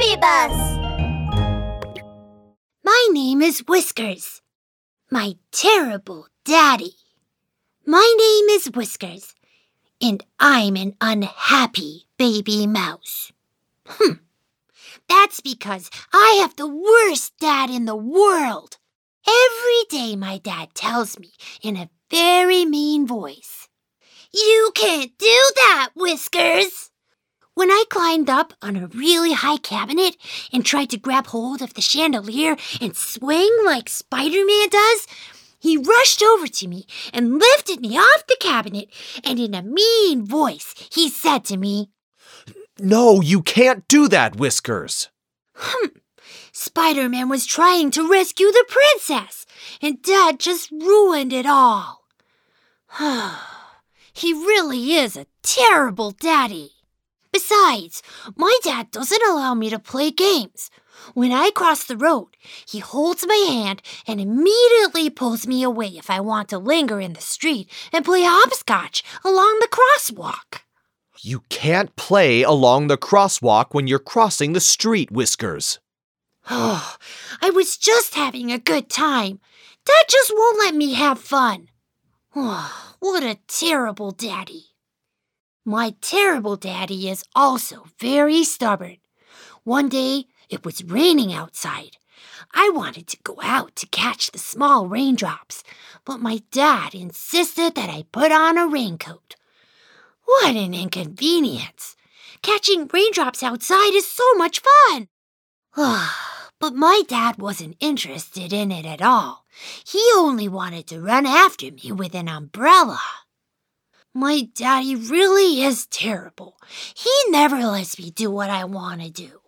Bus! My name is Whiskers. My terrible daddy. My name is Whiskers, and I'm an unhappy baby mouse. Hmm. That's because I have the worst dad in the world. Every day my dad tells me in a very mean voice, You can't do that, Whiskers! When I climbed up on a really high cabinet and tried to grab hold of the chandelier and swing like Spider Man does, he rushed over to me and lifted me off the cabinet, and in a mean voice, he said to me, No, you can't do that, Whiskers. Hmm. Spider Man was trying to rescue the princess, and Dad just ruined it all. he really is a terrible daddy. Besides, my dad doesn't allow me to play games. When I cross the road, he holds my hand and immediately pulls me away if I want to linger in the street and play hopscotch along the crosswalk. You can't play along the crosswalk when you're crossing the street, Whiskers. Oh, I was just having a good time. Dad just won't let me have fun. Oh, what a terrible daddy. My terrible daddy is also very stubborn. One day, it was raining outside. I wanted to go out to catch the small raindrops, but my dad insisted that I put on a raincoat. What an inconvenience! Catching raindrops outside is so much fun! Ah, but my dad wasn't interested in it at all. He only wanted to run after me with an umbrella. My daddy really is terrible. He never lets me do what I want to do.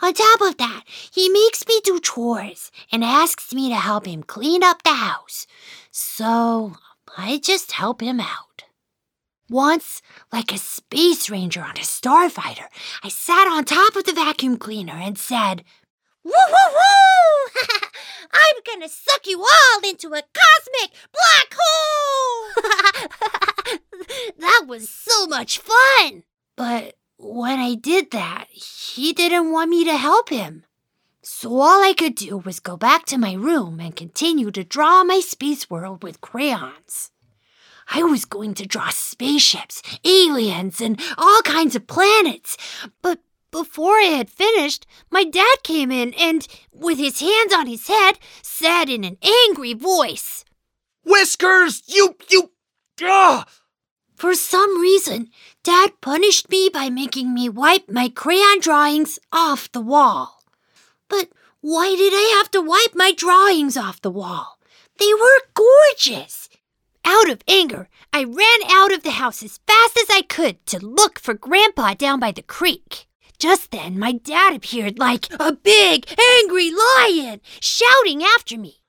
On top of that, he makes me do chores and asks me to help him clean up the house. So I just help him out. Once, like a space ranger on a starfighter, I sat on top of the vacuum cleaner and said, Woo woo woo! I'm gonna suck you all into a cosmic black hole! was so much fun! But when I did that, he didn't want me to help him. So all I could do was go back to my room and continue to draw my space world with crayons. I was going to draw spaceships, aliens, and all kinds of planets, but before I had finished, my dad came in and, with his hands on his head, said in an angry voice, Whiskers, you, you, ah! For some reason, Dad punished me by making me wipe my crayon drawings off the wall. But why did I have to wipe my drawings off the wall? They were gorgeous. Out of anger, I ran out of the house as fast as I could to look for Grandpa down by the creek. Just then, my dad appeared like a big, angry lion, shouting after me.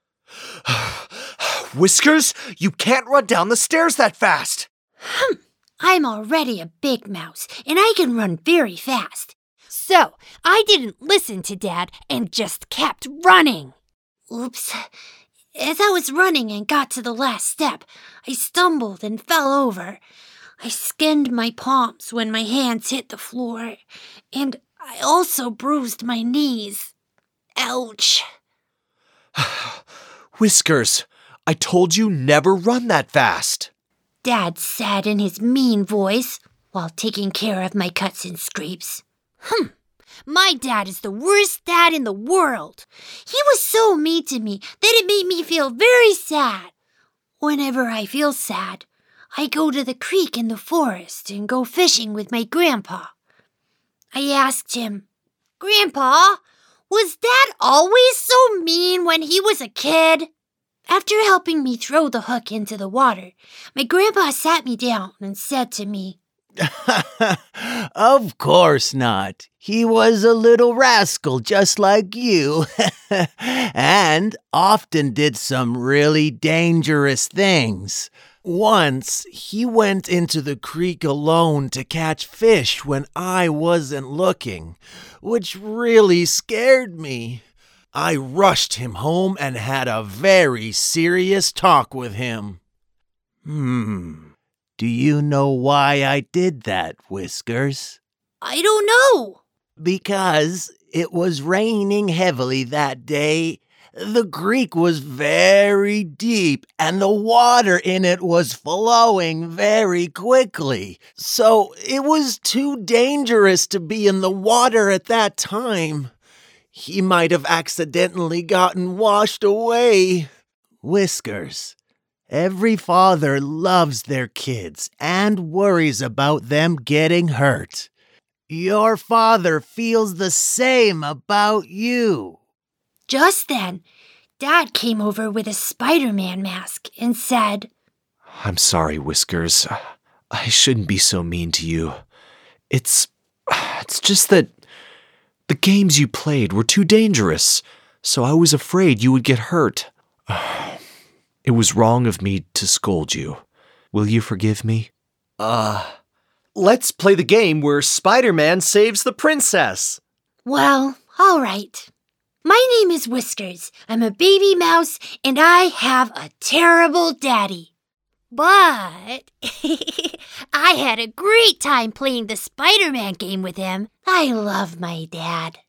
Whiskers, you can't run down the stairs that fast. Hum, I'm already a big mouse, and I can run very fast. So I didn't listen to Dad and just kept running. Oops. As I was running and got to the last step, I stumbled and fell over. I skinned my palms when my hands hit the floor, and I also bruised my knees. Ouch. Whiskers, I told you never run that fast. Dad said in his mean voice while taking care of my cuts and scrapes. Hm. My dad is the worst dad in the world. He was so mean to me that it made me feel very sad. Whenever I feel sad, I go to the creek in the forest and go fishing with my grandpa. I asked him, Grandpa, was Dad always so mean when he was a kid? After helping me throw the hook into the water, my grandpa sat me down and said to me, Of course not. He was a little rascal just like you, and often did some really dangerous things. Once he went into the creek alone to catch fish when I wasn't looking, which really scared me. I rushed him home and had a very serious talk with him. Hmm. Do you know why I did that, Whiskers? I don't know. Because It was raining heavily that day. The creek was very deep and the water in it was flowing very quickly. So it was too dangerous to be in the water at that time. He might have accidentally gotten washed away. Whiskers. Every father loves their kids and worries about them getting hurt. Your father feels the same about you. Just then, Dad came over with a Spider Man mask and said, I'm sorry, Whiskers. I shouldn't be so mean to you. It's. It's just that the games you played were too dangerous, so I was afraid you would get hurt. It was wrong of me to scold you. Will you forgive me? Uh, let's play the game where Spider Man saves the princess. Well, all right. My name is Whiskers. I'm a baby mouse and I have a terrible daddy. But I had a great time playing the Spider Man game with him. I love my dad.